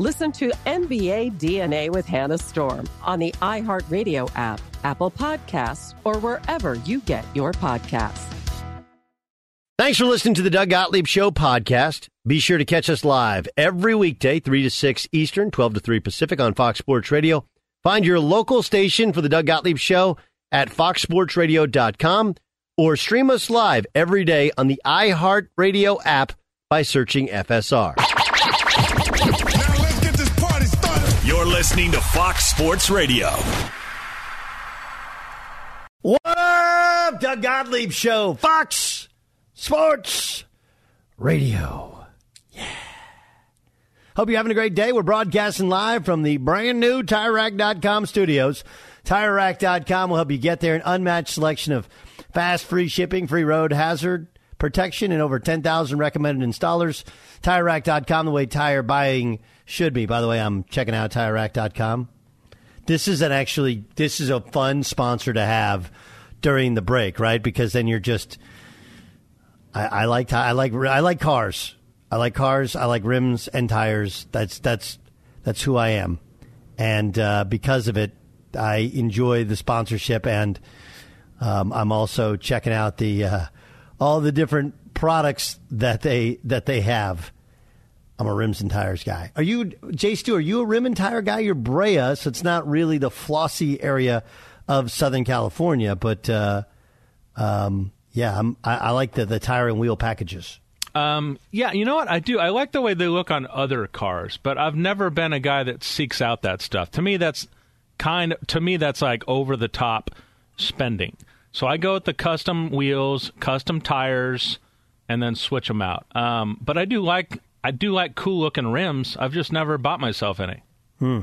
Listen to NBA DNA with Hannah Storm on the iHeartRadio app, Apple Podcasts, or wherever you get your podcasts. Thanks for listening to the Doug Gottlieb Show podcast. Be sure to catch us live every weekday, 3 to 6 Eastern, 12 to 3 Pacific on Fox Sports Radio. Find your local station for the Doug Gottlieb Show at foxsportsradio.com or stream us live every day on the iHeartRadio app by searching FSR. Listening to Fox Sports Radio. What up, Doug Gottlieb Show, Fox Sports Radio. Yeah. Hope you're having a great day. We're broadcasting live from the brand new TireRack.com studios. TireRack.com will help you get there. An unmatched selection of fast, free shipping, free road hazard protection, and over 10,000 recommended installers. TireRack.com, the way tire buying should be. By the way, I'm checking out TireRack.com. This is an actually this is a fun sponsor to have during the break, right? Because then you're just I, I like I like I like cars. I like cars. I like rims and tires. That's that's that's who I am, and uh, because of it, I enjoy the sponsorship, and um, I'm also checking out the uh, all the different products that they that they have. I'm a rims and tires guy. Are you, Jay Stu, are you a rim and tire guy? You're Brea, so it's not really the flossy area of Southern California, but uh, um, yeah, I, I like the, the tire and wheel packages. Um, yeah, you know what? I do. I like the way they look on other cars, but I've never been a guy that seeks out that stuff. To me, that's kind of, to me, that's like over the top spending. So I go with the custom wheels, custom tires, and then switch them out. Um, but I do like I do like cool looking rims. I've just never bought myself any. Hmm.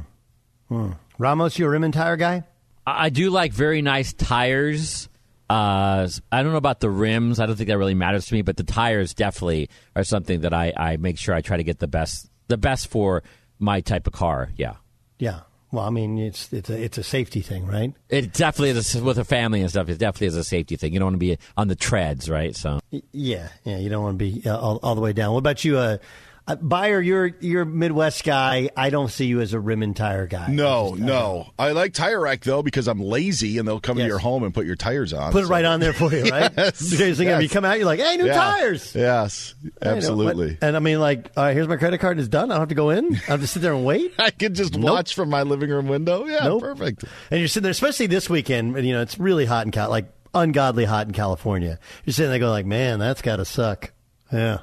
hmm. Ramos, you a rim and tire guy? I do like very nice tires, Uh, I don't know about the rims. I don't think that really matters to me, but the tires definitely are something that I, I make sure I try to get the best the best for my type of car. Yeah. Yeah. Well, I mean, it's it's a it's a safety thing, right? It definitely is with a family and stuff. It definitely is a safety thing. You don't want to be on the treads, right? So yeah, yeah, you don't want to be uh, all, all the way down. What about you, uh, uh, Buyer, you're you're Midwest guy. I don't see you as a rim and tire guy. No, just, no. I like Tire Rack though because I'm lazy and they'll come yes. to your home and put your tires on. Put so. it right on there for you, right? yes. Because yes. you come out, you're like, hey, new yeah. tires. Yes, absolutely. And I mean, like, uh, here's my credit card. It's done. I don't have to go in. I have to sit there and wait. I can just nope. watch from my living room window. Yeah, nope. perfect. And you're sitting there, especially this weekend. And you know, it's really hot in Cal, like ungodly hot in California. You're sitting there going, like, man, that's got to suck. Yeah.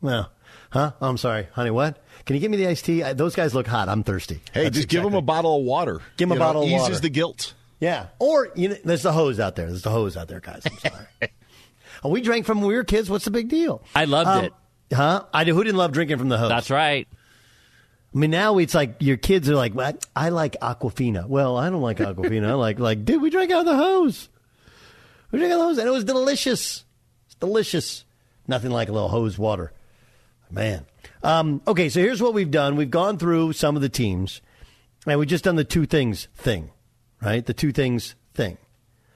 Well, huh? Oh, I'm sorry, honey. What? Can you give me the iced tea? I, those guys look hot. I'm thirsty. Hey, That's just exactly. give them a bottle of water. Give them a bottle know, of water. Eases the guilt. Yeah. Or you know, there's the hose out there. There's the hose out there, guys. I'm sorry. oh, we drank from when we were kids. What's the big deal? I loved um, it. Huh? I. Who didn't love drinking from the hose? That's right. I mean, now it's like your kids are like, well, I like Aquafina. Well, I don't like Aquafina. I like, like, dude, we drank out of the hose. We drank out of the hose, and it was delicious. It's delicious. Nothing like a little hose water. Man. Um, okay, so here's what we've done. We've gone through some of the teams, and we've just done the two things thing, right? The two things thing.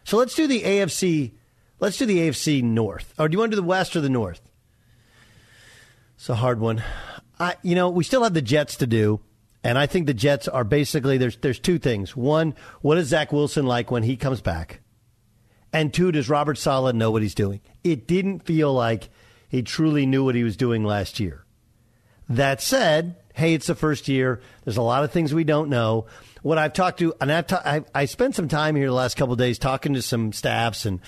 So let's do the AFC. Let's do the AFC North. Or do you want to do the West or the North? It's a hard one. I, you know, we still have the Jets to do, and I think the Jets are basically there's there's two things. One, what is Zach Wilson like when he comes back? And two, does Robert Saleh know what he's doing? It didn't feel like he truly knew what he was doing last year. That said, hey, it's the first year. There's a lot of things we don't know. What I've talked to, and I've ta- I, I spent some time here the last couple days talking to some staffs, and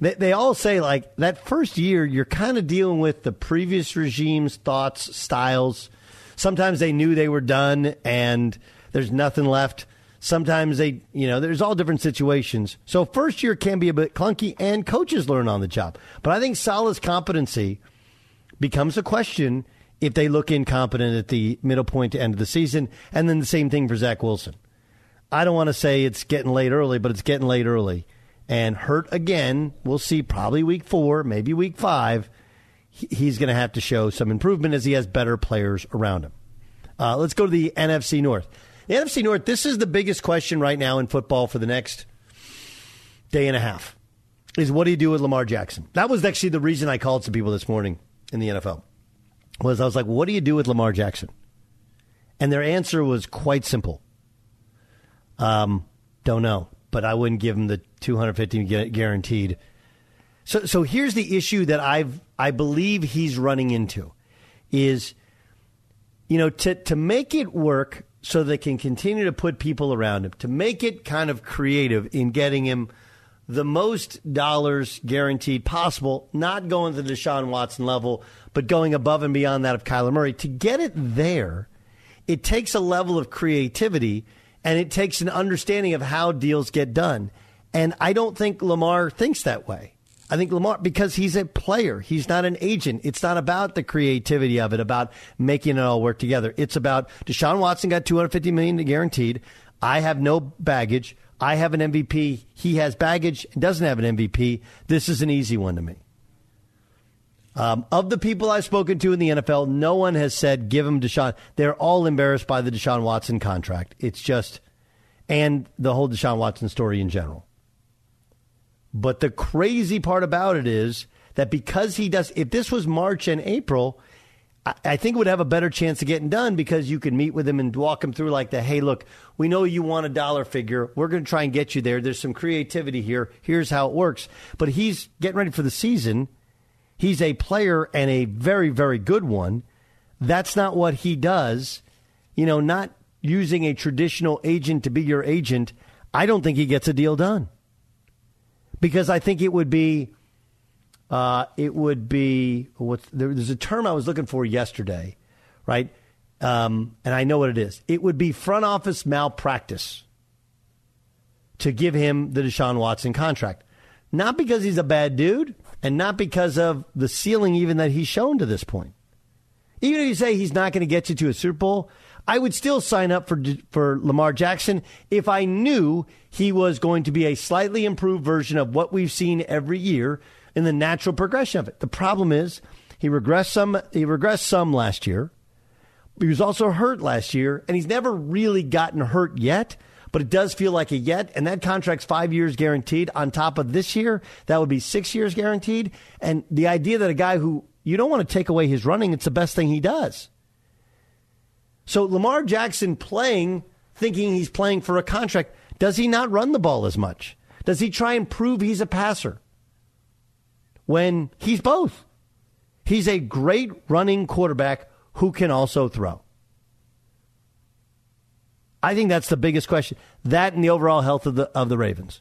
they, they all say like that first year, you're kind of dealing with the previous regime's thoughts, styles. Sometimes they knew they were done, and there's nothing left. Sometimes they, you know, there's all different situations. So first year can be a bit clunky, and coaches learn on the job. But I think Saleh's competency becomes a question if they look incompetent at the middle point to end of the season. And then the same thing for Zach Wilson. I don't want to say it's getting late early, but it's getting late early. And hurt again, we'll see probably week four, maybe week five. He's going to have to show some improvement as he has better players around him. Uh, let's go to the NFC North. The NFC North, this is the biggest question right now in football for the next day and a half. Is what do you do with Lamar Jackson? That was actually the reason I called some people this morning in the NFL was I was like, what do you do with Lamar Jackson? And their answer was quite simple. Um, don't know, but I wouldn't give him the 250 guaranteed. So, so here's the issue that I've I believe he's running into is, you know, to to make it work so they can continue to put people around him, to make it kind of creative in getting him the most dollars guaranteed possible, not going to the Deshaun Watson level, but going above and beyond that of Kyler Murray. To get it there, it takes a level of creativity and it takes an understanding of how deals get done. And I don't think Lamar thinks that way. I think Lamar, because he's a player, he's not an agent. It's not about the creativity of it, about making it all work together. It's about Deshaun Watson got 250 million guaranteed. I have no baggage. I have an MVP. He has baggage and doesn't have an MVP. This is an easy one to me. Um, of the people I've spoken to in the NFL, no one has said give him Deshaun. They're all embarrassed by the Deshaun Watson contract. It's just, and the whole Deshaun Watson story in general. But the crazy part about it is that because he does, if this was March and April, I think would have a better chance of getting done because you can meet with him and walk him through like the, hey, look, we know you want a dollar figure. We're going to try and get you there. There's some creativity here. Here's how it works. But he's getting ready for the season. He's a player and a very, very good one. That's not what he does. You know, not using a traditional agent to be your agent. I don't think he gets a deal done because I think it would be uh, it would be what there's a term I was looking for yesterday, right? Um, and I know what it is. It would be front office malpractice to give him the Deshaun Watson contract, not because he's a bad dude, and not because of the ceiling even that he's shown to this point. Even if you say he's not going to get you to a Super Bowl, I would still sign up for for Lamar Jackson if I knew he was going to be a slightly improved version of what we've seen every year in the natural progression of it. The problem is he regressed some he regressed some last year. He was also hurt last year and he's never really gotten hurt yet, but it does feel like a yet and that contract's 5 years guaranteed on top of this year, that would be 6 years guaranteed and the idea that a guy who you don't want to take away his running, it's the best thing he does. So Lamar Jackson playing, thinking he's playing for a contract, does he not run the ball as much? Does he try and prove he's a passer? When he's both. He's a great running quarterback who can also throw. I think that's the biggest question. That and the overall health of the of the Ravens.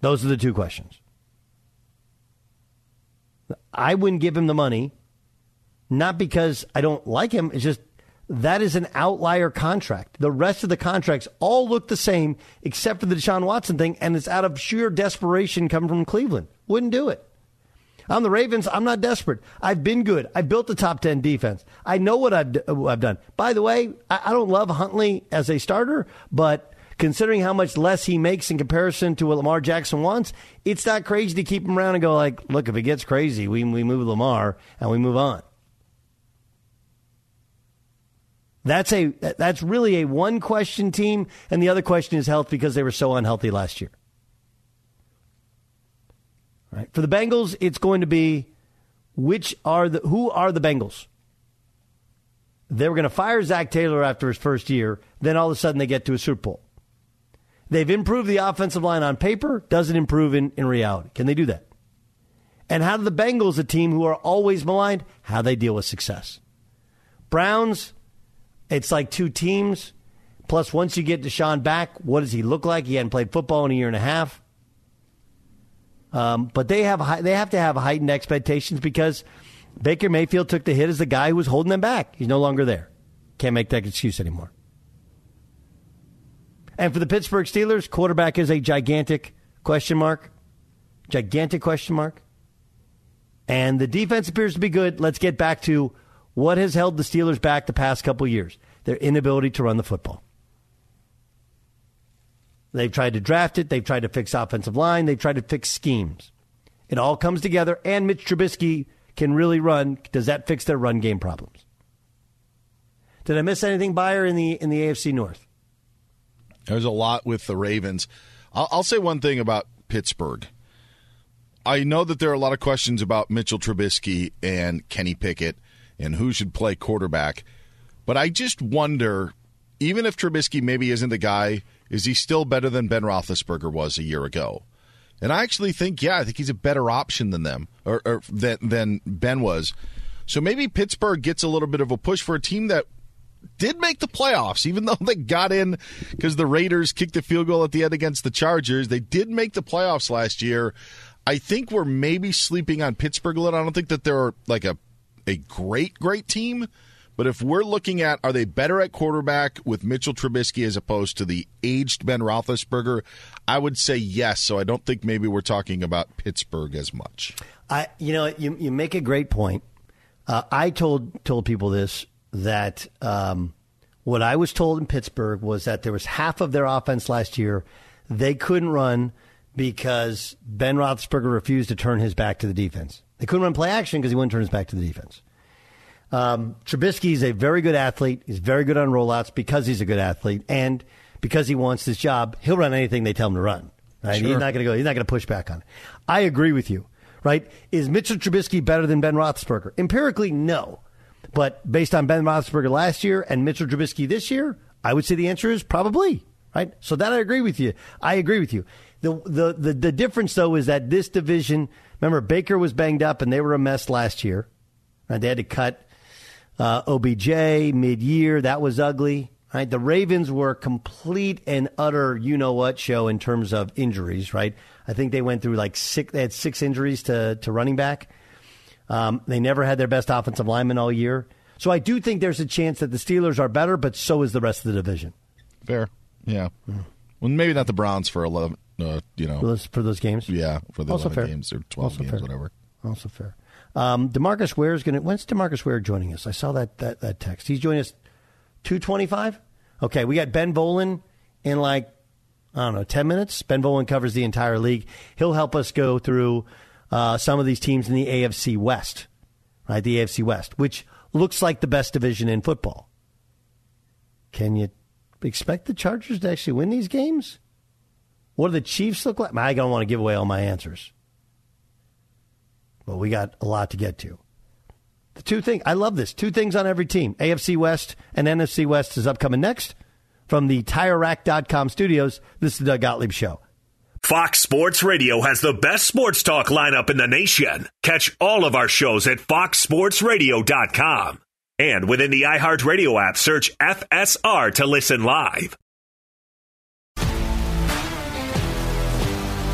Those are the two questions. I wouldn't give him the money, not because I don't like him. It's just that is an outlier contract. The rest of the contracts all look the same except for the Deshaun Watson thing, and it's out of sheer desperation coming from Cleveland. Wouldn't do it. I'm the Ravens, I'm not desperate. I've been good. I built the top 10 defense. I know what I've, I've done. By the way, I, I don't love Huntley as a starter, but considering how much less he makes in comparison to what Lamar Jackson wants, it's not crazy to keep him around and go like, look, if it gets crazy, we, we move Lamar and we move on. That's a that's really a one question team, and the other question is health because they were so unhealthy last year. Right for the Bengals, it's going to be which are the who are the Bengals? They were going to fire Zac Taylor after his first year. Then all of a sudden they get to a Super Bowl. They've improved the offensive line on paper. Doesn't improve in, in reality. Can they do that? And how do the Bengals, a team who are always maligned, how they deal with success? Browns, it's like two teams. Plus, once you get Deshaun back, what does he look like? He hadn't played football in a year and a half. Um, but they have they have to have heightened expectations because Baker Mayfield took the hit as the guy who was holding them back. He's no longer there. Can't make that excuse anymore. And for the Pittsburgh Steelers, quarterback is a gigantic question mark. Gigantic question mark. And the defense appears to be good. Let's get back to what has held the Steelers back the past couple years? Their inability to run the football. They've tried to draft it. They've tried to fix offensive line. They've tried to fix schemes. It all comes together, and Mitch Trubisky can really run. Does that fix their run game problems? Did I miss anything, Beyer, in the in the AFC North? There's a lot with the Ravens. I'll, I'll say one thing about Pittsburgh. I know that there are a lot of questions about Mitchell Trubisky and Kenny Pickett and who should play quarterback. But I just wonder, even if Trubisky maybe isn't the guy, is he still better than Ben Roethlisberger was a year ago? And I actually think, yeah, I think he's a better option than them or, or than, than Ben was. So maybe Pittsburgh gets a little bit of a push for a team that did make the playoffs, even though they got in because the Raiders kicked the field goal at the end against the Chargers. They did make the playoffs last year. I think we're maybe sleeping on Pittsburgh a little. I don't think that they're like a a great, great team. But if we're looking at are they better at quarterback with Mitchell Trubisky as opposed to the aged Ben Roethlisberger, I would say yes. So I don't think maybe we're talking about Pittsburgh as much. I, you know, you you make a great point. Uh, I told told people this that um, what I was told in Pittsburgh was that there was half of their offense last year they couldn't run because Ben Roethlisberger refused to turn his back to the defense. They couldn't run play action because he wouldn't turn his back to the defense. Um, Trubisky is a very good athlete. He's very good on rollouts because he's a good athlete and because he wants this job. He'll run anything they tell him to run. Right? Sure. He's not going to go. He's not going to push back on it. I agree with you. Right? Is Mitchell Trubisky better than Ben Roethlisberger? Empirically, no. But based on Ben Roethlisberger last year and Mitchell Trubisky this year, I would say the answer is probably. Right? So that I agree with you. I agree with you. The, the, the, the difference, though, is that this division, remember, Baker was banged up and they were a mess last year. Right? They had to cut uh, OBJ mid year. That was ugly. Right? The Ravens were complete and utter you know what show in terms of injuries, right? I think they went through like six, they had six injuries to, to running back. Um, they never had their best offensive lineman all year. So I do think there's a chance that the Steelers are better, but so is the rest of the division. Fair. Yeah. Mm. Well, maybe not the Browns for 11, uh, you know, for those, for those games. Yeah, for the also fair. games or twelve also games, fair. whatever. Also fair. Um, DeMarcus Ware is going to. When's DeMarcus Ware joining us? I saw that, that that text. He's joining us 225? Okay, we got Ben Volin in like, I don't know, 10 minutes. Ben Volin covers the entire league. He'll help us go through uh, some of these teams in the AFC West, right? The AFC West, which looks like the best division in football. Can you expect the Chargers to actually win these games? What do the Chiefs look like? I don't want to give away all my answers. But we got a lot to get to. The two things, I love this. Two things on every team. AFC West and NFC West is upcoming next. From the TireRack.com studios, this is the Doug Gottlieb Show. Fox Sports Radio has the best sports talk lineup in the nation. Catch all of our shows at foxsportsradio.com. And within the iHeartRadio app, search FSR to listen live.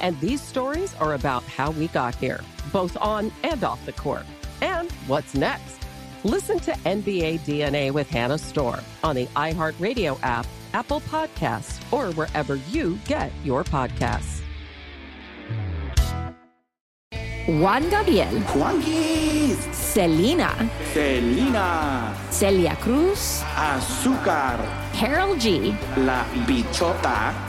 And these stories are about how we got here, both on and off the court. And what's next? Listen to NBA DNA with Hannah Storm on the iHeartRadio app, Apple Podcasts, or wherever you get your podcasts. Juan Gabriel. Juanquis. Selena. Selena. Celia Cruz. Azúcar. Karol G. La Bichota.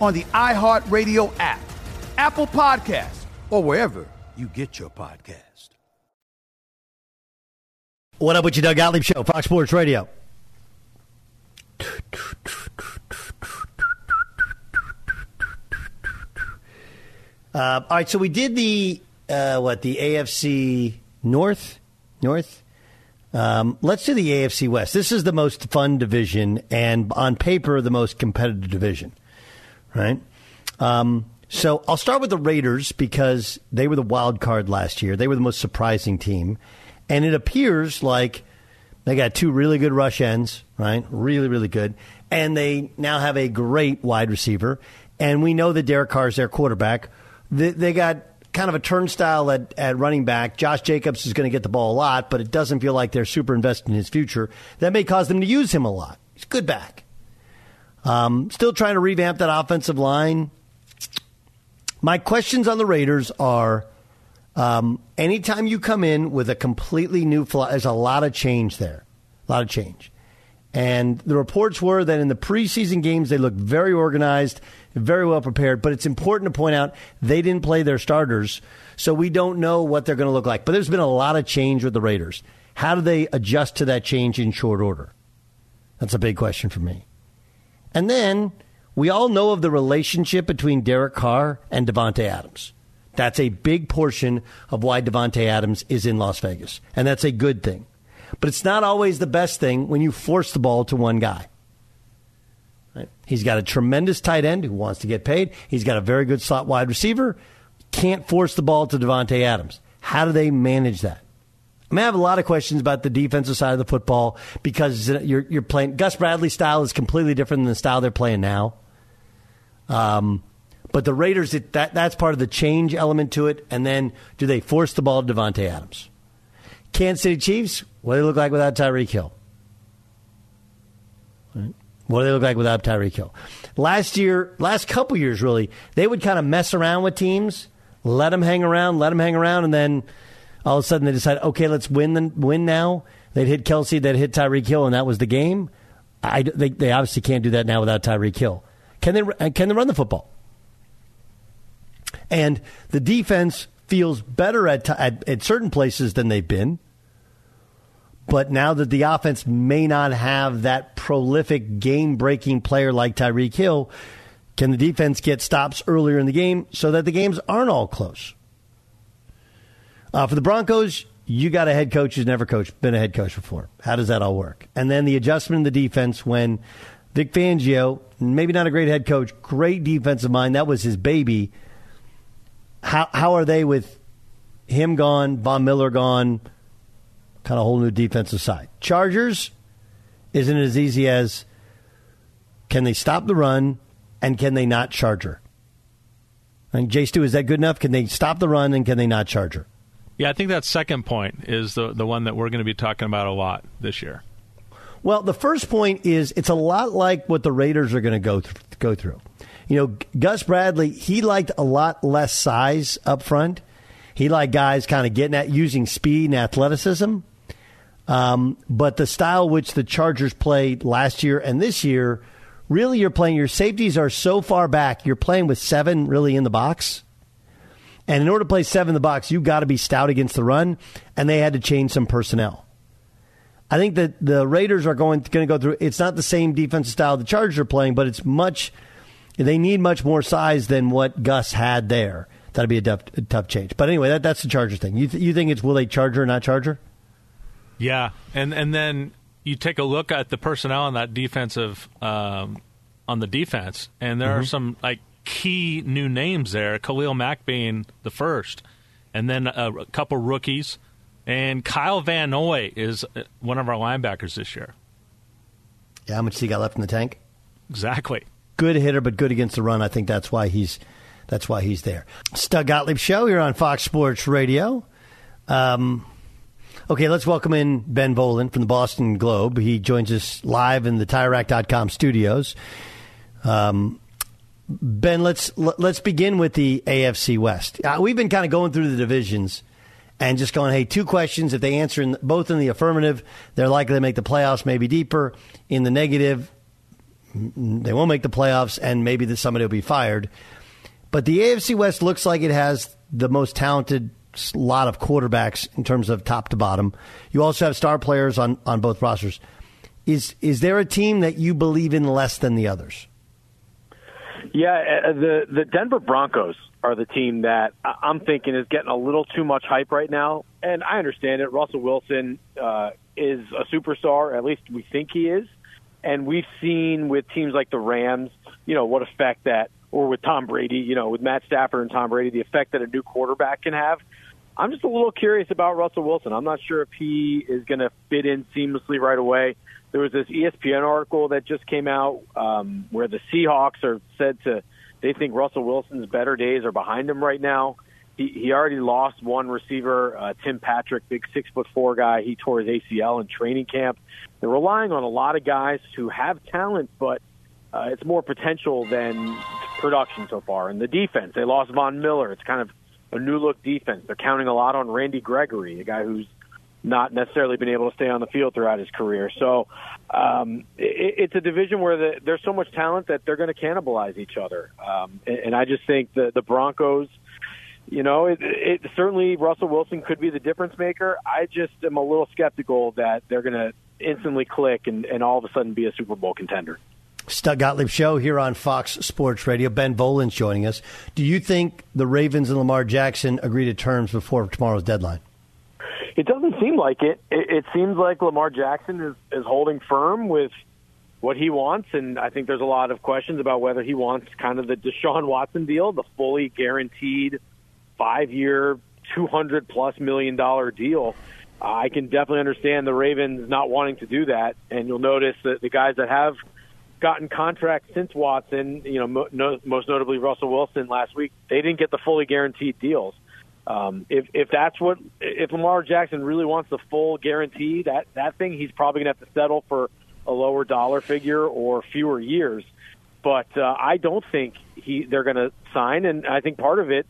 on the iHeartRadio app, Apple Podcasts, or wherever you get your podcast. What up with you, Doug Gottlieb Show, Fox Sports Radio. Uh, all right, so we did the uh, what the AFC North, North. Um, let's do the AFC West. This is the most fun division, and on paper, the most competitive division, right? Um, so I'll start with the Raiders because they were the wild card last year. They were the most surprising team, and it appears like they got two really good rush ends, right? Really, really good, and they now have a great wide receiver. And we know that Derek Carr is their quarterback. They, got kind of a turnstile at, at running back. Josh Jacobs is going to get the ball a lot, but it doesn't feel like they're super invested in his future. That may cause them to use him a lot. He's good back. Um, still trying to revamp that offensive line. My questions on the Raiders are um, anytime you come in with a completely new fly, there's a lot of change there. A lot of change. And the reports were that in the preseason games, they looked very organized, very well prepared. But it's important to point out they didn't play their starters, so we don't know what they're going to look like. But there's been a lot of change with the Raiders. How do they adjust to that change in short order? That's a big question for me. And then we all know of the relationship between Derek Carr and Davante Adams. That's a big portion of why Davante Adams is in Las Vegas, and that's a good thing. But it's not always the best thing when you force the ball to one guy. Right? He's got a tremendous tight end who wants to get paid. He's got a very good slot wide receiver. Can't force the ball to Davante Adams. How do they manage that? I mean, have a lot of questions about the defensive side of the football because you're, you're playing Gus Bradley style is completely different than the style they're playing now. Um, but the Raiders, it, that that's part of the change element to it. And then, do they force the ball to Davante Adams? Kansas City Chiefs, what do they look like without Tyreek Hill? Right. What do they look like without Tyreek Hill? Last year, last couple years, really, they would kind of mess around with teams, let them hang around, let them hang around, and then all of a sudden they decide, okay, let's win the, win now. They'd hit Kelce, they'd hit Tyreek Hill, and that was the game. I, they, they obviously can't do that now without Tyreek Hill. Can they, uh, can they run the football? And the defense feels better at, at, at certain places than they've been. But now that the offense may not have that prolific game breaking player like Tyreek Hill, can the defense get stops earlier in the game so that the games aren't all close? Uh, for the Broncos, you got a head coach who's never coached, been a head coach before. How does that all work? And then the adjustment in the defense when Vic Fangio, maybe not a great head coach, great defensive mind, that was his baby. How how are they with him gone, Von Miller gone, kind of whole new defensive side? Chargers isn't as easy as can they stop the run and can they not charge her? And Jay Stu, is that good enough? Can they stop the run and can they not charge her? Yeah, I think that second point is the the one that we're going to be talking about a lot this year. Well, the first point is it's a lot like what the Raiders are going to go th- go through. You know, Gus Bradley, he liked a lot less size up front. He liked guys kind of getting at using speed and athleticism. Um, but the style which the Chargers played last year and this year, really you're playing, your safeties are so far back, you're playing with seven really in the box. And in order to play seven in the box, you've got to be stout against the run, and they had to change some personnel. I think that the Raiders are going, going to go through, it's not the same defensive style the Chargers are playing, but it's much they need much more size than what Gus had there. That'd be a tough, a tough change. But anyway, that, that's the Charger thing. You, th- you think it's will they Charger or not Charger? Yeah, and and then you take a look at the personnel on that defensive um, on the defense, and there mm-hmm. are some like key new names there. Khalil Mack being the first, and then a, a couple rookies, and Kyle Van Noy is uh, one of our linebackers this year. Yeah, how much he got left in the tank? Exactly good hitter, but good against the run. I think that's why he's that's why he's there. Doug Gottlieb Show here on Fox Sports Radio. Um, okay, let's welcome in Ben Volin from the Boston Globe. He joins us live in the TireRack.com studios. Um, ben, let's let's begin with the AFC West. Uh, we've been kind of going through the divisions and just going, hey, two questions. If they answer in, both in the affirmative, they're likely to make the playoffs, maybe deeper. In the negative, they won't make the playoffs, and maybe that somebody will be fired. But the AFC West looks like it has the most talented lot of quarterbacks in terms of top to bottom. You also have star players on, on both rosters. Is is there a team that you believe in less than the others? Yeah, uh, the the Denver Broncos are the team that I'm thinking is getting a little too much hype right now, and I understand it. Russell Wilson uh, is a superstar, at least we think he is, and we've seen with teams like the Rams, you know, what effect that, or with Tom Brady, you know, with Matt Stafford and Tom Brady, the effect that a new quarterback can have. I'm just a little curious about Russell Wilson. I'm not sure if he is going to fit in seamlessly right away. There was this ESPN article that just came out um, where the Seahawks are said to they think Russell Wilson's better days are behind him right now. He, he already lost one receiver, uh, Tim Patrick, big six foot four guy. He tore his ACL in training camp. They're relying on a lot of guys who have talent, but uh, it's more potential than production so far. And the defense, they lost Von Miller. It's kind of a new look defense. They're counting a lot on Randy Gregory, a guy who's not necessarily been able to stay on the field throughout his career. So um, it, it's a division where the, there's so much talent that they're going to cannibalize each other. Um, and, and I just think the, the Broncos, you know, it, it certainly Russell Wilson could be the difference maker. I just am a little skeptical that they're going to instantly click and, and all of a sudden be a Super Bowl contender. Doug Gottlieb Show here on Fox Sports Radio. Ben Volin's joining us. Do you think the Ravens and Lamar Jackson agree to terms before tomorrow's deadline? It doesn't seem like it. It, it seems like Lamar Jackson is, is holding firm with what he wants, and I think there's a lot of questions about whether he wants kind of the Deshaun Watson deal, the fully guaranteed five-year, two hundred plus million dollar deal. I can definitely understand the Ravens not wanting to do that, and you'll notice that the guys that have gotten contracts since Watson, you know, mo- no, most notably Russell Wilson last week, they didn't get the fully guaranteed deals. Um, if if that's what if Lamar Jackson really wants the full guarantee, that that thing he's probably gonna have to settle for a lower dollar figure or fewer years. But uh, I don't think he they're to sign, and I think part of it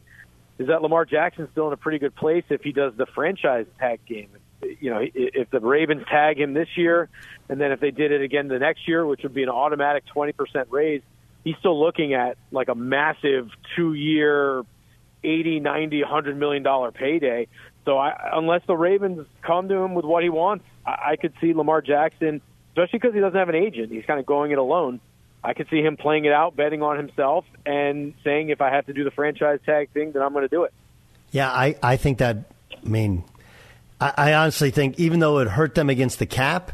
is that Lamar Jackson's still in a pretty good place if he does the franchise tag game. You know, if the Ravens tag him this year, and then if they did it again the next year, which would be an automatic 20% raise, he's still looking at like a massive two-year, 80, 90, 100 million dollar payday. So I, unless the Ravens come to him with what he wants, I, I could see Lamar Jackson, especially because he doesn't have an agent, he's kind of going it alone. I could see him playing it out, betting on himself, and saying if I have to do the franchise tag thing, then I'm going to do it. Yeah, I, I think that, I mean, I, I honestly think even though it hurt them against the cap,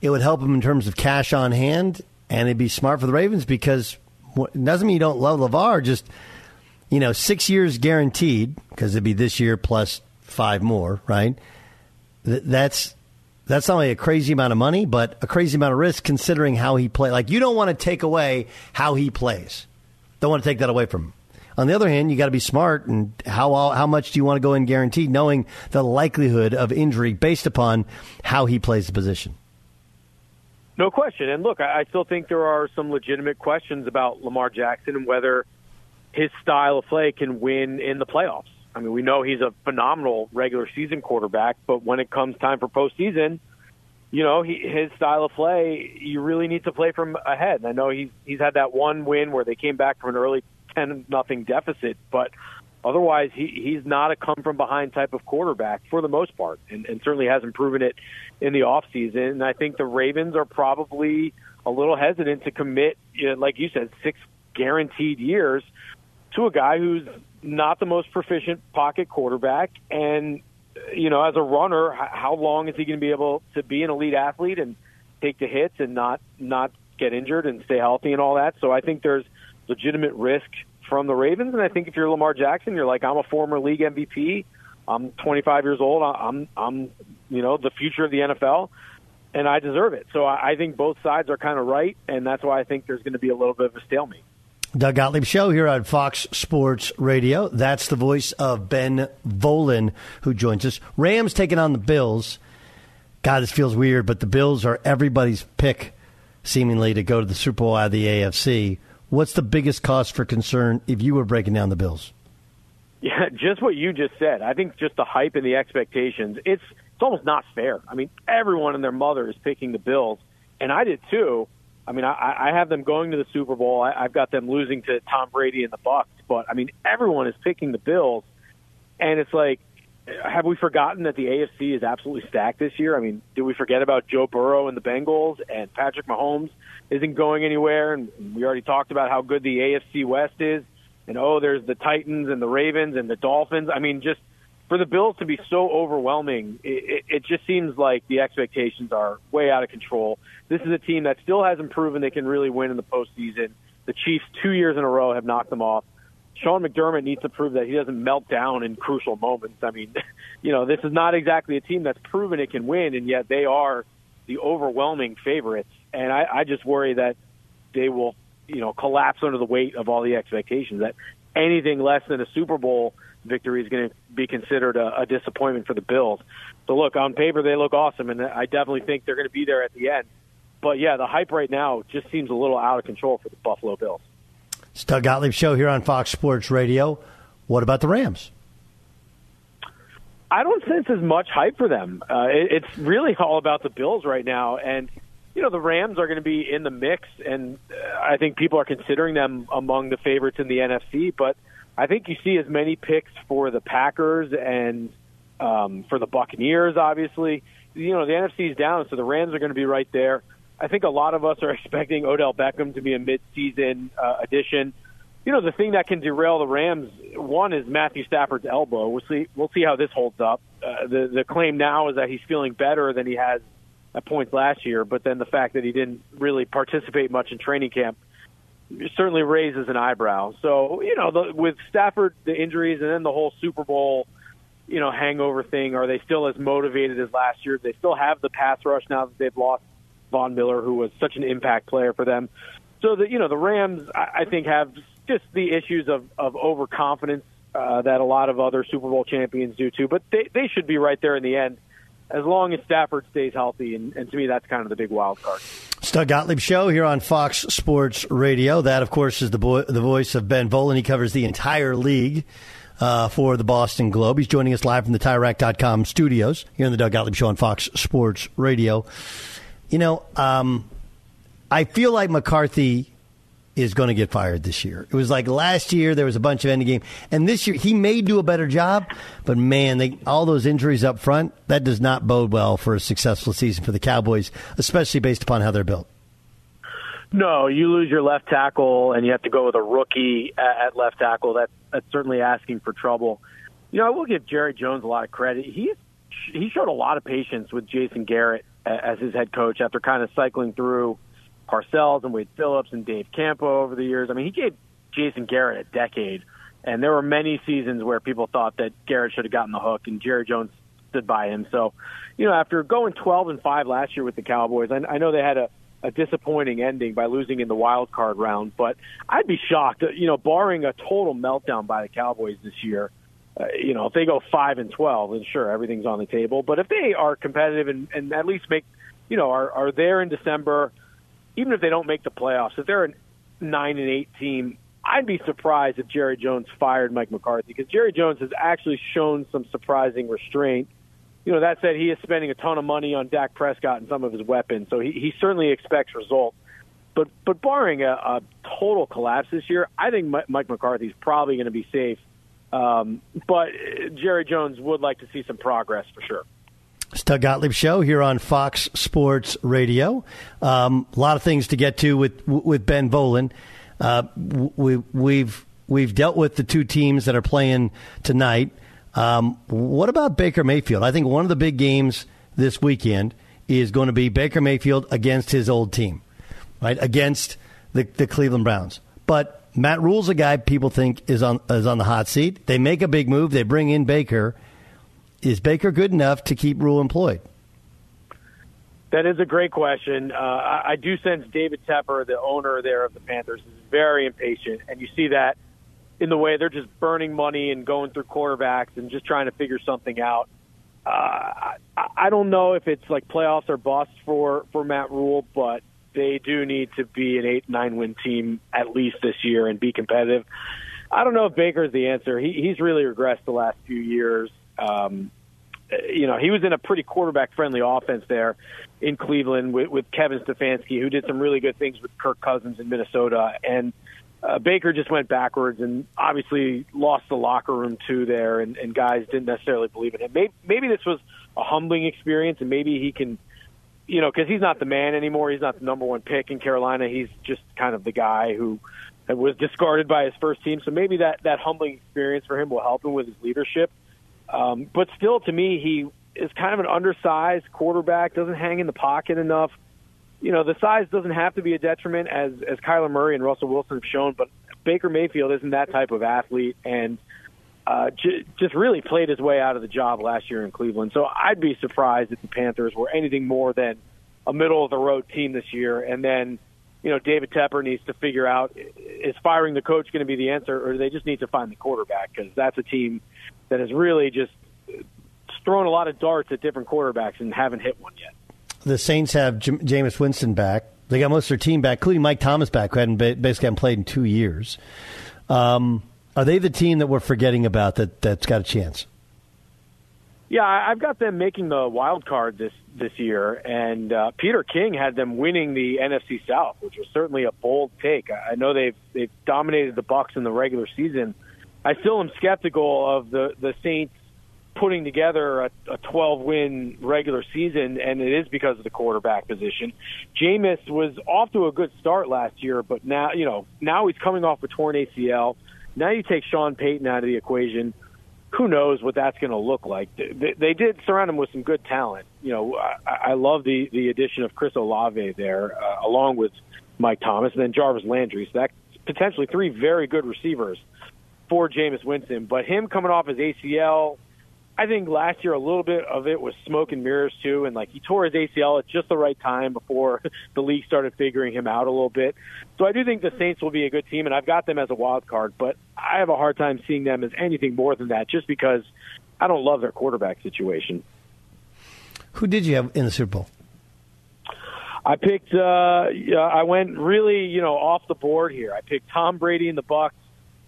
it would help them in terms of cash on hand, and it'd be smart for the Ravens because it doesn't mean you don't love Lamar, just, you know, six years guaranteed, because it'd be this year plus five more, right? Th- That's that's not only a crazy amount of money, but a crazy amount of risk considering how he plays. Like you don't want to take away how he plays. Don't want to take that away from him. On the other hand, you got to be smart and how how much do you want to go in guaranteed, knowing the likelihood of injury based upon how he plays the position. No question. And look, I still think there are some legitimate questions about Lamar Jackson and whether his style of play can win in the playoffs. I mean, we know he's a phenomenal regular season quarterback, but when it comes time for postseason, you know, he, his style of play, you really need to play from ahead. I know he's he's had that one win where they came back from an early ten nothing deficit, but otherwise he he's not a come from behind type of quarterback for the most part, and, and certainly hasn't proven it in the off season. And I think the Ravens are probably a little hesitant to commit, you know, like you said, six guaranteed years to a guy who's not the most proficient pocket quarterback and you know as a runner how long is he going to be able to be an elite athlete and take the hits and not not get injured and stay healthy and all that so i think there's legitimate risk from the ravens and i think if you're lamar jackson you're like i'm a former league mvp i'm 25 years old i'm i'm you know the future of the nfl and i deserve it so i, I think both sides are kind of right and that's why i think there's going to be a little bit of a stalemate Doug Gottlieb Show here on Fox Sports Radio. That's the voice of Ben Volin who joins us. Rams taking on the Bills. God, this feels weird, but the Bills are everybody's pick, seemingly, to go to the Super Bowl out of the AFC. What's the biggest cause for concern if you were breaking down the Bills? Yeah, just what you just said. I think just the hype and the expectations. It's it's almost not fair. I mean, everyone and their mother is picking the Bills, and I did too. I mean, I, I have them going to the Super Bowl. I, I've got them losing to Tom Brady and the Bucs. But I mean, everyone is picking the Bills, and it's like, have we forgotten that the AFC is absolutely stacked this year? I mean, do we forget about Joe Burrow and the Bengals and Patrick Mahomes isn't going anywhere? And we already talked about how good the AFC West is. And oh, there's the Titans and the Ravens and the Dolphins. I mean, just for the Bills to be so overwhelming, it, it just seems like the expectations are way out of control. This is a team that still hasn't proven they can really win in the postseason. The Chiefs, two years in a row, have knocked them off. Sean McDermott needs to prove that he doesn't melt down in crucial moments. I mean, you know, this is not exactly a team that's proven it can win, and yet they are the overwhelming favorites. And I, I just worry that they will, you know, collapse under the weight of all the expectations. That anything less than a Super Bowl victory is going to be considered a, a disappointment for the Bills. So look, on paper they look awesome, and I definitely think they're going to be there at the end. But yeah, the hype right now just seems a little out of control for the Buffalo Bills. It's Doug Gottlieb show here on Fox Sports Radio. What about the Rams? I don't sense as much hype for them. Uh, it, it's really all about the Bills right now, and you know the Rams are going to be in the mix, and uh, I think people are considering them among the favorites in the NFC. But I think you see as many picks for the Packers and um, for the Buccaneers. Obviously, you know the NFC is down, so the Rams are going to be right there. I think a lot of us are expecting Odell Beckham to be a mid-season uh, addition you know, the thing that can derail the Rams, one is Matthew Stafford's elbow. We'll see. We'll see how this holds up. Uh, the the claim now is that he's feeling better than he has at points last year, but then the fact that he didn't really participate much in training camp certainly raises an eyebrow. So you know, the, with Stafford, the injuries, and then the whole Super Bowl, you know, hangover thing, are they still as motivated as last year? They still have the pass rush now that they've lost Von Miller, who was such an impact player for them. So the you know the Rams, I, I think, have just the issues of, of overconfidence uh, that a lot of other Super Bowl champions do too. But they, they should be right there in the end as long as Stafford stays healthy. And, and to me, that's kind of the big wild card. Doug Gottlieb Show here on Fox Sports Radio. That, of course, is the, boy, the voice of Ben Volin. He covers the entire league. Uh, for the Boston Globe. He's joining us live from the TireRack.com studios here on the Doug Gottlieb Show on Fox Sports Radio. You know, um, I feel like McCarthy is going to get fired this year. It was like last year there was a bunch of ending game, and this year he may do a better job, but man, they, all those injuries up front that does not bode well for a successful season for the Cowboys, especially based upon how they're built. No, you lose your left tackle, and you have to go with a rookie at left tackle. That that's certainly asking for trouble. You know, I will give Jerry Jones a lot of credit. He he showed a lot of patience with Jason Garrett as his head coach after kind of cycling through Parcells and Wade Phillips and Dave Campo over the years. I mean, he gave Jason Garrett a decade, and there were many seasons where people thought that Garrett should have gotten the hook, and Jerry Jones stood by him. So, you know, after going 12 and five last year with the Cowboys, I, I know they had a a disappointing ending by losing in the wild card round, but I'd be shocked, you know, barring a total meltdown by the Cowboys this year. Uh, you know, if they go five and twelve, then sure, everything's on the table. But if they are competitive and, and at least make, you know, are are there in December, even if they don't make the playoffs, if they're a nine and eight team, I'd be surprised if Jerry Jones fired Mike McCarthy because Jerry Jones has actually shown some surprising restraint. You know, that said, he is spending a ton of money on Dak Prescott and some of his weapons, so he, he certainly expects results. But but barring a, a total collapse this year, I think Mike McCarthy is probably going to be safe. Um, but Jerry Jones would like to see some progress for sure. It's Doug Gottlieb show here on Fox Sports Radio. Um, a lot of things to get to with with Ben Volin. Uh, we, we've we've dealt with the two teams that are playing tonight. Um, what about Baker Mayfield? I think one of the big games this weekend is going to be Baker Mayfield against his old team, right? Against the, the Cleveland Browns. But Matt Rhule's a guy people think is on is on the hot seat. They make a big move. They bring in Baker is Baker good enough to keep Rhule employed? That is a great question. Uh, I, I do sense David Tepper, the owner there of the Panthers, is very impatient, and you see that in the way they're just burning money and going through quarterbacks and just trying to figure something out. Uh, I, I don't know if it's like playoffs or bust for for Matt Rhule, but they do need to be an eight nine win team at least this year and be competitive. I don't know if Baker's the answer. He, he's really regressed the last few years. Um, uh, you know, he was in a pretty quarterback friendly offense there in Cleveland with, with Kevin Stefanski, who did some really good things with Kirk Cousins in Minnesota. And uh, Baker just went backwards and obviously lost the locker room too there, and, and guys didn't necessarily believe in him. Maybe, maybe this was a humbling experience, and maybe he can, you know, because he's not the man anymore. He's not the number one pick in Carolina. He's just kind of the guy who was discarded by his first team. So maybe that that humbling experience for him will help him with his leadership. Um, but still, to me, he is kind of an undersized quarterback. Doesn't hang in the pocket enough you know, the size doesn't have to be a detriment, as as Kyler Murray and Russell Wilson have shown. But Baker Mayfield isn't that type of athlete, and uh, j- just really played his way out of the job last year in Cleveland. So I'd be surprised if the Panthers were anything more than a middle of the road team this year. And then, you know, David Tepper needs to figure out is firing the coach going to be the answer, or do they just need to find the quarterback? Because that's a team that has really just thrown a lot of darts at different quarterbacks and haven't hit one yet the Saints have J- Jameis Winston back. They got most of their team back, including Mike Thomas back, who hadn't ba- basically hadn't played in two years. Um, are they the team that we're forgetting about that that's got a chance? Yeah, I've got them making the wild card this this year, and uh, Peter King had them winning the NFC South, which was certainly a bold take. I know they've they've dominated the Bucs in the regular season. I still am skeptical of the the Saints putting together a, a 12 win regular season, and it is because of the quarterback position. Jameis was off to a good start last year, but now, you know, now he's coming off a torn ACL. Now you take Sean Payton out of the equation. Who knows what that's going to look like? They, they did surround him with some good talent. You know, I, I love the the addition of Chris Olave there, uh, along with Mike Thomas, and then Jarvis Landry. So that's potentially three very good receivers for Jameis Winston. But him coming off his ACL, I think last year a little bit of it was smoke and mirrors too, and like he tore his ACL at just the right time before the league started figuring him out a little bit. So I do think the Saints will be a good team, and I've got them as a wild card, but I have a hard time seeing them as anything more than that, just because I don't love their quarterback situation. Who did you have in the Super Bowl? I picked. Uh, I went really, you know, off the board here. I picked Tom Brady and the Bucs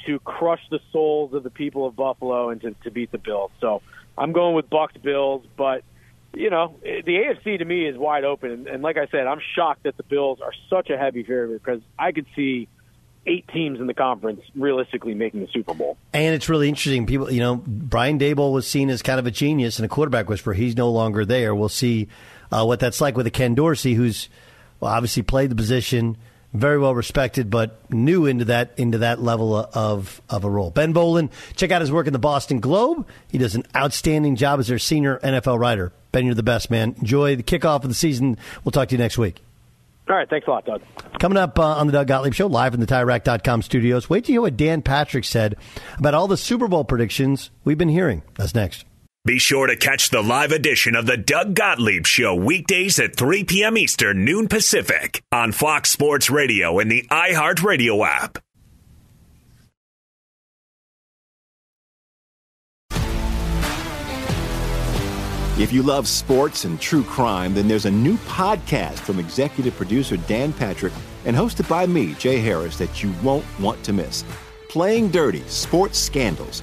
to crush the souls of the people of Buffalo and to, to beat the Bills. So I'm going with Bucs Bills, but you know the AFC to me is wide open, and, and like I said, I'm shocked that the Bills are such a heavy favorite because I could see eight teams in the conference realistically making the Super Bowl. And it's really interesting. People, you know, Brian Daboll was seen as kind of a genius and a quarterback whisperer. He's no longer there. We'll see uh, what that's like with a Ken Dorsey, who's well, obviously played the position very well respected, but new into that into that level of of a role. Ben Volin, check out his work in the Boston Globe. He does an outstanding job as their senior NFL writer. Ben, you're the best, man. Enjoy the kickoff of the season. We'll talk to you next week. All right, thanks a lot, Doug. Coming up uh, on the Doug Gottlieb Show, live in the TireRack.com studios. Wait to hear what Dan Patrick said about all the Super Bowl predictions we've been hearing. That's next. Be sure to catch the live edition of the Doug Gottlieb Show weekdays at 3 p.m. Eastern, noon Pacific on Fox Sports Radio and the iHeartRadio app. If you love sports and true crime, then there's a new podcast from executive producer Dan Patrick and hosted by me, Jay Harris, that you won't want to miss. Playing Dirty Sports Scandals.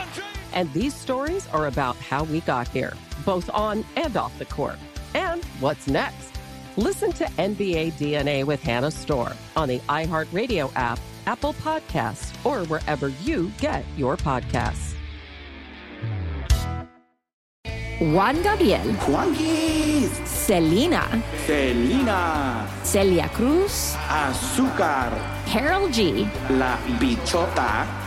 James. And these stories are about how we got here, both on and off the court. And what's next? Listen to NBA DNA with Hannah Storm on the iHeartRadio app, Apple Podcasts, or wherever you get your podcasts. Juan Gabriel. Juanquis. Selena. Selena. Celia Cruz. Azúcar. Karol G. La Bichota.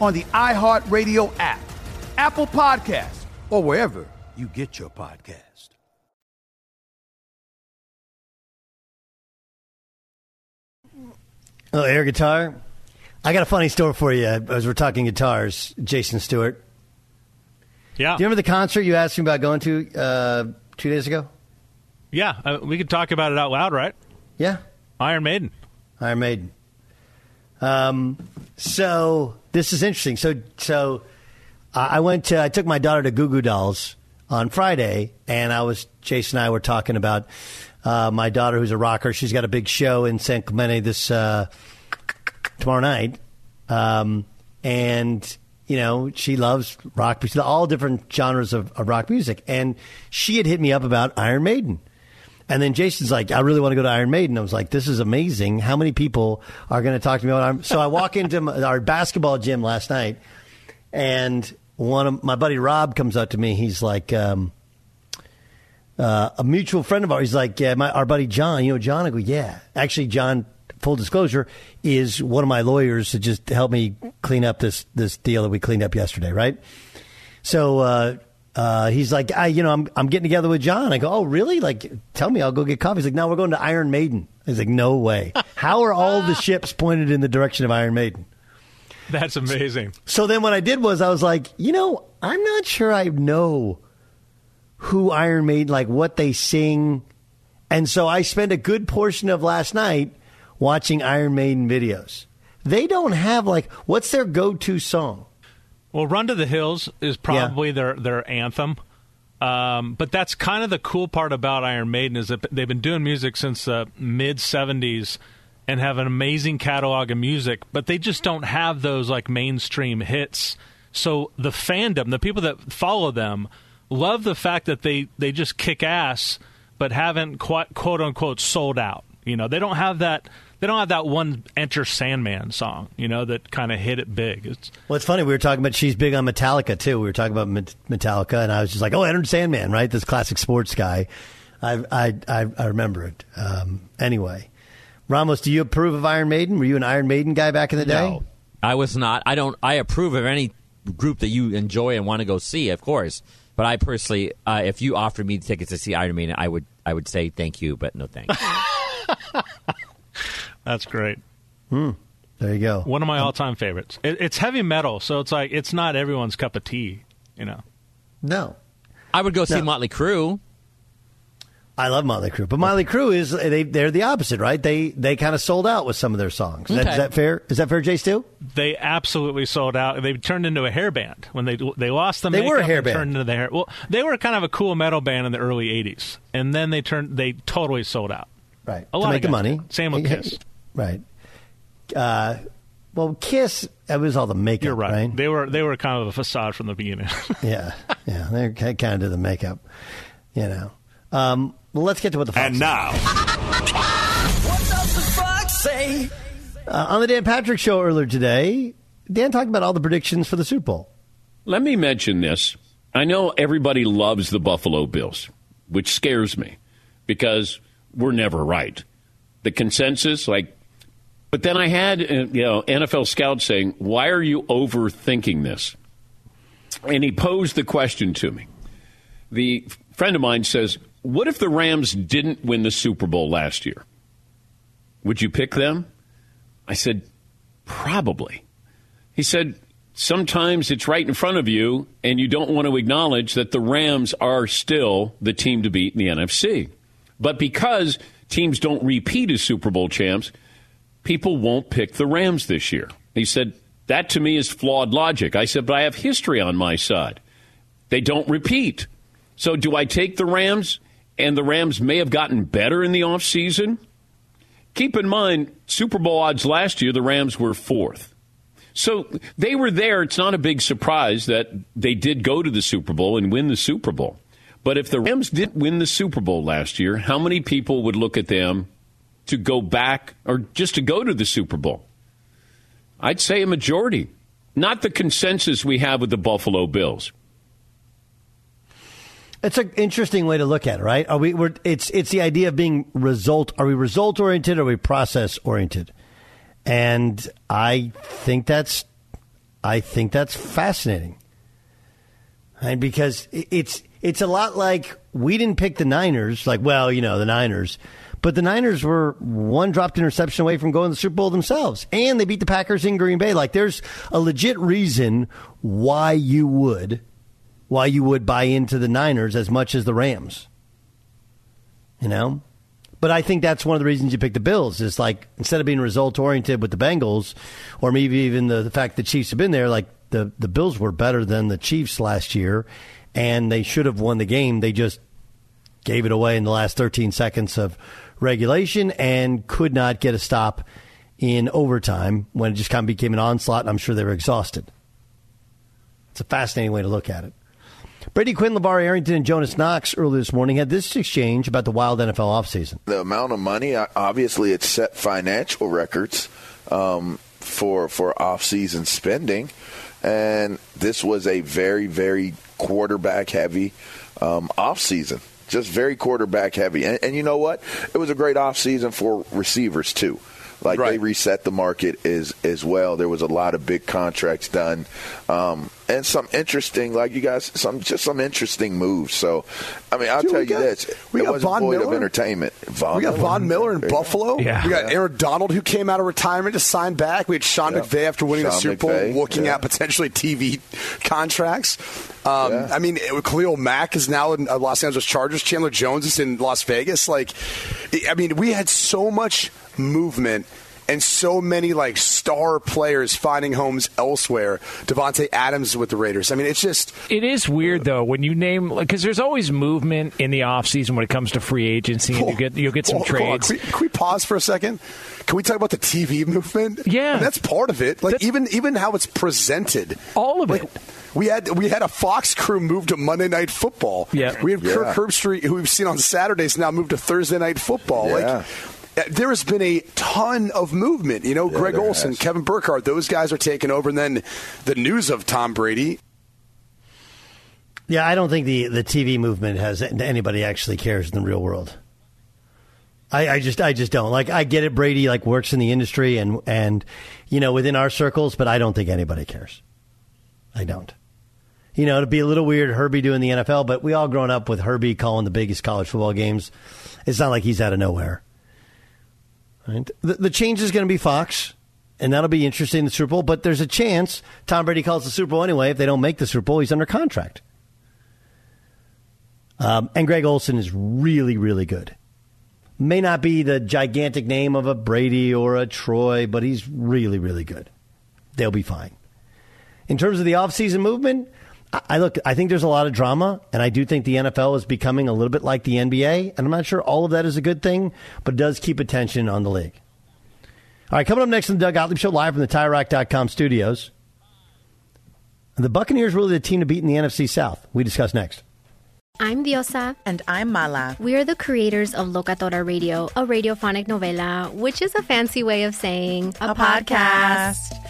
on the iHeartRadio app, Apple Podcasts, or wherever you get your podcast. Oh, air guitar. I got a funny story for you as we're talking guitars, Jason Stewart. Yeah. Do you remember the concert you asked me about going to uh, two days ago? Yeah, uh, we could talk about it out loud, right? Yeah. Iron Maiden. Iron Maiden. Um, so this is interesting. So so I I went to I took my daughter to Goo Goo Dolls on Friday, and I was Jason and I were talking about uh, my daughter who's a rocker. She's got a big show in San Clemente this uh, tomorrow night, um, and you know she loves rock, all different genres of, of rock music, and she had hit me up about Iron Maiden. And then Jason's like, I really want to go to Iron Maiden. I was like, this is amazing. How many people are going to talk to me about Iron So I walk into my, our basketball gym last night, and one of my buddy Rob comes up to me. He's like, um, uh, a mutual friend of ours. He's like, yeah, my, our buddy John. You know John? I go, yeah. Actually, John. Full disclosure is one of my lawyers to just help me clean up this this deal that we cleaned up yesterday, right? So uh, uh, he's like, I, you know, I'm I'm getting together with John. I go, oh, really? Like, tell me, I'll go get coffee. He's like, no, we're going to Iron Maiden. He's like, no way. How are all the ships pointed in the direction of Iron Maiden? That's amazing. So then what I did was I was like, you know, I'm not sure I know who Iron Maiden, like what they sing. And so I spent a good portion of last night watching Iron Maiden videos. They don't have like, what's their go to song? Well, "Run to the Hills" is probably their their anthem. Um, but that's kind of the cool part about Iron Maiden is that they've been doing music since the mid '70s and have an amazing catalog of music, but they just don't have those like mainstream hits. So the fandom, the people that follow them, love the fact that they they just kick ass, but haven't quite quote unquote sold out. You know, they don't have that. They don't have that one Enter Sandman song, you know, that kind of hit it big. It's Well, it's funny. We were talking about she's big on Metallica too. We were talking about Metallica, and I was just like, "Oh, Enter Sandman, right? This classic sports guy." I, I, I, I remember it. Um, anyway, Ramos, do you approve of Iron Maiden? Were you an Iron Maiden guy back in the day? No, I was not. I don't. I approve of any group that you enjoy and want to go see, of course. But I personally, uh, if you offered me the tickets to see Iron Maiden, I would. I would say thank you, but no thanks. That's great. Hmm. There you go. One of my all-time favorites. It, it's heavy metal, so it's like it's not everyone's cup of tea. You know. No. I would go see No. Motley Crue. I love Motley Crue, but Motley Crue is they they're the opposite, right? They they kind of sold out with some of their songs. Is, that, Okay. is that fair? Is that fair, Jay Stu? They absolutely sold out. They turned into a hair band when they they lost the They were a hair band. Turned into the hair. Well, they were kind of a cool metal band in the early '80s, and then they turned. They totally sold out. Right. A to lot make of the money. did. Same with Kiss. Right. Uh, well, Kiss. That was all the makeup. You're right. right? They were they were kind of a facade from the beginning. yeah, yeah. They kind of did the makeup. You know. Um, well, let's get to what the Fox And now, Uh, on the Dan Patrick Show earlier today, Dan talked about all the predictions for the Super Bowl. Let me mention this. I know everybody loves the Buffalo Bills, which scares me because we're never right. The consensus, like, but then I had uh, you know NFL scouts saying, "Why are you overthinking this?" And he posed the question to me. The friend of mine says, "What if the Rams didn't win the Super Bowl last year? Would you pick them?" I said, "Probably." He said, sometimes it's right in front of you, and you don't want to acknowledge that the Rams are still the team to beat in the NFC. But because teams don't repeat as Super Bowl champs, people won't pick the Rams this year. He said, that to me is flawed logic. I said, but I have history on my side. They don't repeat. So do I take the Rams, and the Rams may have gotten better in the offseason? Keep in mind, Super Bowl odds last year, the Rams were fourth. So they were there. It's not a big surprise that they did go to the Super Bowl and win the Super Bowl. But if the Rams didn't win the Super Bowl last year, how many people would look at them to go back or just to go to the Super Bowl? I'd say a majority. Not the consensus we have with the Buffalo Bills. It's an interesting way to look at it, right? Are we? It's it's the idea of being result. Are we result oriented? Or are we process oriented? And I think that's I think that's fascinating, and because it's it's a lot like we didn't pick the Niners. Like, well, you know, the Niners. But the Niners were one dropped interception away from going to the Super Bowl themselves. And they beat the Packers in Green Bay. Like there's a legit reason why you would why you would buy into the Niners as much as the Rams. You know? But I think that's one of the reasons you pick the Bills is like instead of being result oriented with the Bengals, or maybe even the, the fact the Chiefs have been there, like the, the Bills were better than the Chiefs last year and they should have won the game. They just gave it away in the last 13 seconds of regulation and could not get a stop in overtime when it just kind of became an onslaught, and I'm sure they were exhausted. It's a fascinating way to look at it. Brady Quinn, LeVar Arrington, and Jonas Knox earlier this morning had this exchange about the wild NFL offseason. the amount of money obviously it set financial records um, for for off season spending and this was a very very quarterback heavy um, off season just very quarterback heavy. And, and you know what? It was a great off season for receivers too. Like they reset the market as as well. There was a lot of big contracts done, um, and some interesting, like you guys, some just some interesting moves. So, I mean, I'll Dude, tell we you got- this: we it got wasn't Von void of Miller. entertainment. Von we got Miller. Von Miller in There you go. Buffalo. Yeah. We got Yeah. Aaron Donald who came out of retirement to sign back. We had Sean Yeah. McVay after winning the Sean Super Bowl, McVay, looking yeah. at potentially TV contracts. Um, Yeah. I mean, it- Khalil Mack is now in uh, Los Angeles Chargers. Chandler Jones is in Las Vegas. Like, I mean, we had so much movement. And so many like star players finding homes elsewhere. Davante Adams with the Raiders. I mean, it's just It is weird though when you name because there's always movement in the offseason when it comes to free agency and you get you'll get some Hold- hold on. trades. Can, we, can we pause for a second? Can we talk about the TV movement? Yeah, that's part of it. Like even even how it's presented. All of it. We had we had a Fox crew move to Monday Night Football. Yeah. we had Kirk Herbstreit, who we've seen on Saturdays, now moved to Thursday Night Football. Yeah. Like there has been a ton of movement. You know, Greg Olsen, has. Kevin Burkhardt, those guys are taking over, and then the news of Tom Brady. Yeah, I don't think the, the TV movement has anybody actually cares in the real world. I, I just I just don't like. I get it. Brady like works in the industry and and you know within our circles, but I don't think anybody cares. I don't. You know, it'd be a little weird Herbie doing the NFL, but we all grown up with Herbie calling the biggest college football games. It's not like he's out of nowhere. Right? The, the change is going to be Fox, and that'll be interesting in the Super Bowl. But there's a chance Tom Brady calls the Super Bowl anyway. If they don't make the Super Bowl, he's under contract. Um, and Greg Olsen is really, really good. May not be the gigantic name of a Brady or a Troy, but he's really, really good. They'll be fine. In terms of the offseason movement, I, I look. I think there's a lot of drama, and I do think the NFL is becoming a little bit like the NBA. And I'm not sure all of that is a good thing, but it does keep attention on the league. All right, coming up next on the Doug Gottlieb Show, live from the TireRack.com studios. The Buccaneers really the team to beat in the NFC South. We discuss next. I'm Diosa. And I'm Mala. We are the creators of Locatora Radio, a radiophonic novela, which is a fancy way of saying a, a podcast. podcast.